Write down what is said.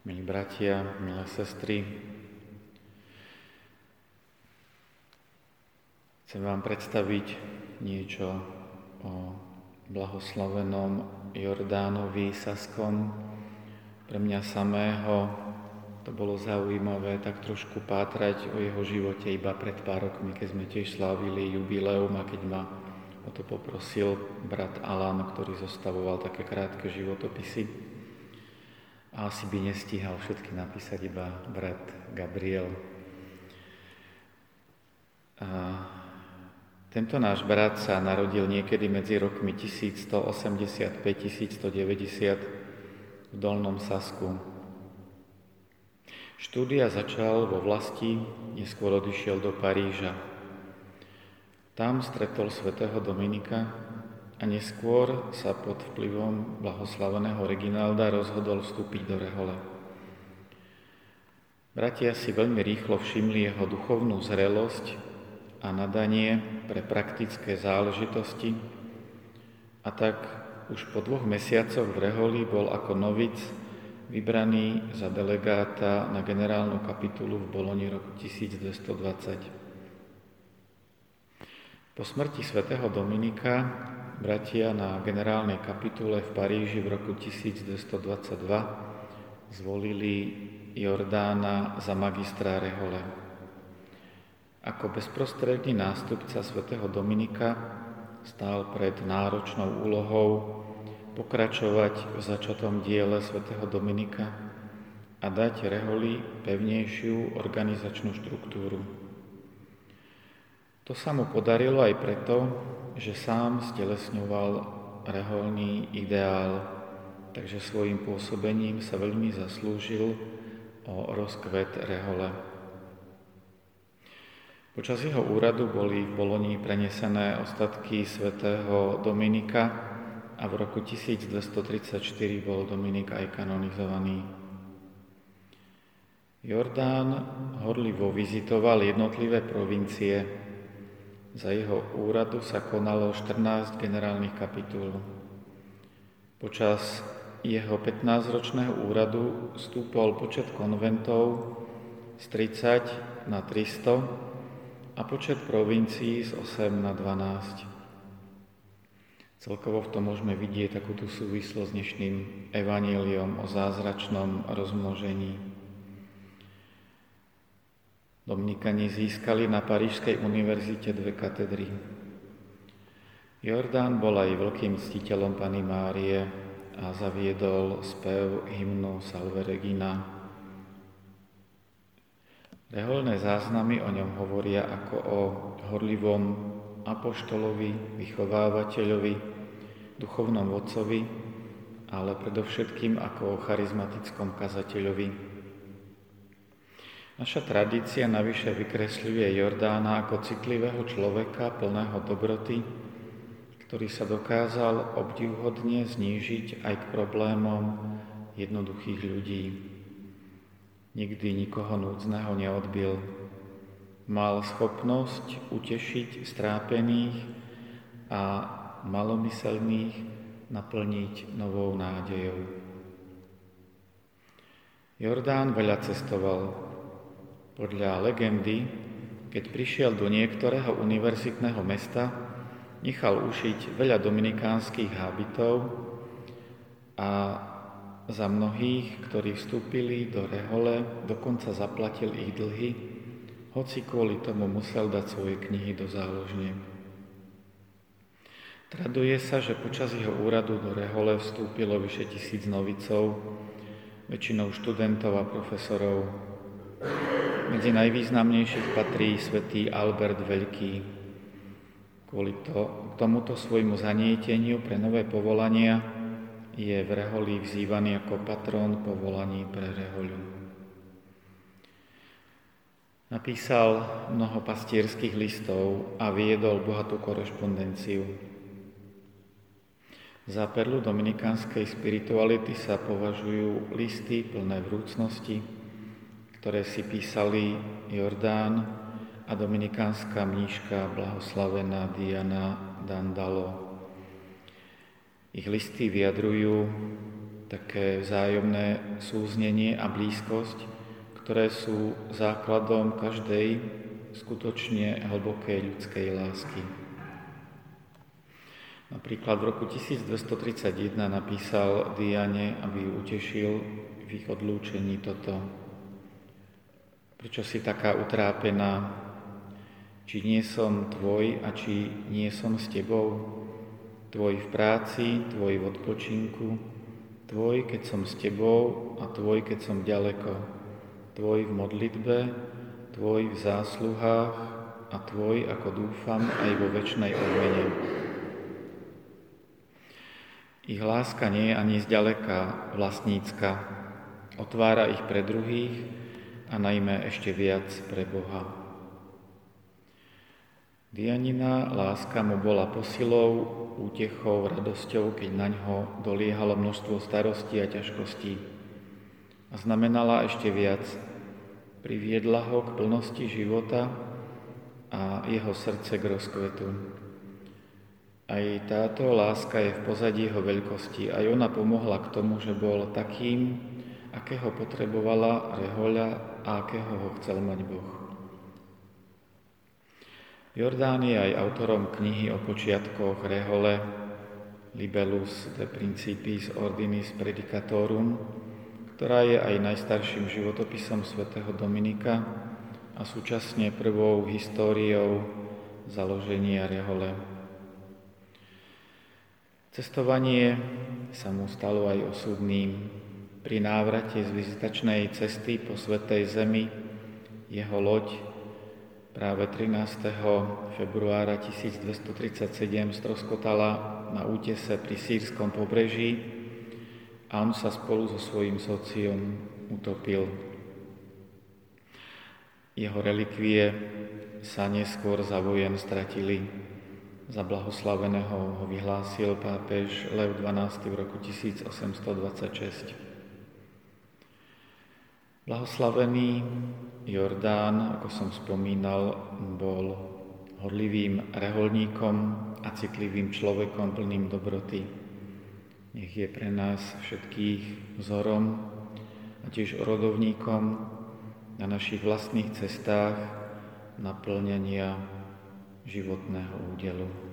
milí bratia, milé sestry. Chcem vám predstaviť niečo o blahoslavenom Jordánovi Saskom. Pre mňa samého to bolo zaujímavé tak trošku pátrať o jeho živote iba pred pár rokmi, keď sme tiež slávili jubileum a keď ma o to poprosil brat Alan, ktorý zostavoval také krátke životopisy a asi by nestíhal všetky napísať iba brat Gabriel. A tento náš brat sa narodil niekedy medzi rokmi 1185-1190 v Dolnom Sasku. Štúdia začal vo vlasti, neskôr odišiel do Paríža. Tam stretol svätého Dominika, a neskôr sa pod vplyvom blahoslaveného Reginalda rozhodol vstúpiť do rehole. Bratia si veľmi rýchlo všimli jeho duchovnú zrelosť a nadanie pre praktické záležitosti a tak už po dvoch mesiacoch v Reholi bol ako novic vybraný za delegáta na generálnu kapitulu v Boloni roku 1220. Po smrti svätého Dominika bratia na generálnej kapitule v Paríži v roku 1222 zvolili Jordána za magistra Rehole. Ako bezprostredný nástupca svätého Dominika stál pred náročnou úlohou pokračovať v začatom diele svätého Dominika a dať Reholi pevnejšiu organizačnú štruktúru. To sa mu podarilo aj preto, že sám stelesňoval reholný ideál, takže svojim pôsobením sa veľmi zaslúžil o rozkvet rehole. Počas jeho úradu boli v Bolonii prenesené ostatky svätého Dominika a v roku 1234 bol Dominik aj kanonizovaný. Jordán horlivo vizitoval jednotlivé provincie, za jeho úradu sa konalo 14 generálnych kapitul. Počas jeho 15-ročného úradu stúpol počet konventov z 30 na 300 a počet provincií z 8 na 12. Celkovo v tom môžeme vidieť takúto súvislosť s dnešným evaníliom o zázračnom rozmnožení. Dominikani získali na Parížskej univerzite dve katedry. Jordán bol aj veľkým ctiteľom Pany Márie a zaviedol spev hymnu Salve Regina. Reholné záznamy o ňom hovoria ako o horlivom apoštolovi, vychovávateľovi, duchovnom vodcovi, ale predovšetkým ako o charizmatickom kazateľovi, Naša tradícia navyše vykresľuje Jordána ako citlivého človeka plného dobroty, ktorý sa dokázal obdivhodne znížiť aj k problémom jednoduchých ľudí. Nikdy nikoho núdzneho neodbil. Mal schopnosť utešiť strápených a malomyselných naplniť novou nádejou. Jordán veľa cestoval, podľa legendy, keď prišiel do niektorého univerzitného mesta, nechal ušiť veľa dominikánskych hábitov a za mnohých, ktorí vstúpili do rehole, dokonca zaplatil ich dlhy, hoci kvôli tomu musel dať svoje knihy do záložne. Traduje sa, že počas jeho úradu do rehole vstúpilo vyše tisíc novicov, väčšinou študentov a profesorov. Medzi najvýznamnejších patrí svätý Albert Veľký. Kvôli to, tomuto svojmu zanieteniu pre nové povolania je v Reholi vzývaný ako patrón povolaní pre Rehoľu. Napísal mnoho pastierských listov a viedol bohatú korešpondenciu. Za perlu dominikánskej spirituality sa považujú listy plné vrúcnosti, ktoré si písali Jordán a dominikánska mníška blahoslavená Diana Dandalo. Ich listy vyjadrujú také vzájomné súznenie a blízkosť, ktoré sú základom každej skutočne hlbokej ľudskej lásky. Napríklad v roku 1231 napísal Diane, aby ju utešil v ich odlúčení toto. Prečo si taká utrápená? Či nie som tvoj a či nie som s tebou? Tvoj v práci, tvoj v odpočinku, tvoj, keď som s tebou a tvoj, keď som ďaleko. Tvoj v modlitbe, tvoj v zásluhách a tvoj, ako dúfam, aj vo väčšnej odmene. Ich láska nie je ani zďaleka vlastnícka. Otvára ich pre druhých a najmä ešte viac pre Boha. Dianina láska mu bola posilou, útechou, radosťou, keď na ňo doliehalo množstvo starostí a ťažkostí. A znamenala ešte viac. Priviedla ho k plnosti života a jeho srdce k rozkvetu. Aj táto láska je v pozadí jeho veľkosti. Aj ona pomohla k tomu, že bol takým, akého potrebovala rehoľa a akého ho chcel mať Boh. Jordán je aj autorom knihy o počiatkoch Rehole Libellus de Principis Ordinis Predicatorum, ktorá je aj najstarším životopisom svätého Dominika a súčasne prvou históriou založenia Rehole. Cestovanie sa mu stalo aj osudným. Pri návrate z vizitačnej cesty po Svetej Zemi jeho loď práve 13. februára 1237 stroskotala na útese pri sírskom pobreží a on sa spolu so svojím sociom utopil. Jeho relikvie sa neskôr za vojen stratili. Za blahoslaveného ho vyhlásil pápež Lev XII v roku 1826. Blahoslavený Jordán, ako som spomínal, bol horlivým reholníkom a citlivým človekom plným dobroty. Nech je pre nás všetkých vzorom a tiež rodovníkom na našich vlastných cestách naplňania životného údelu.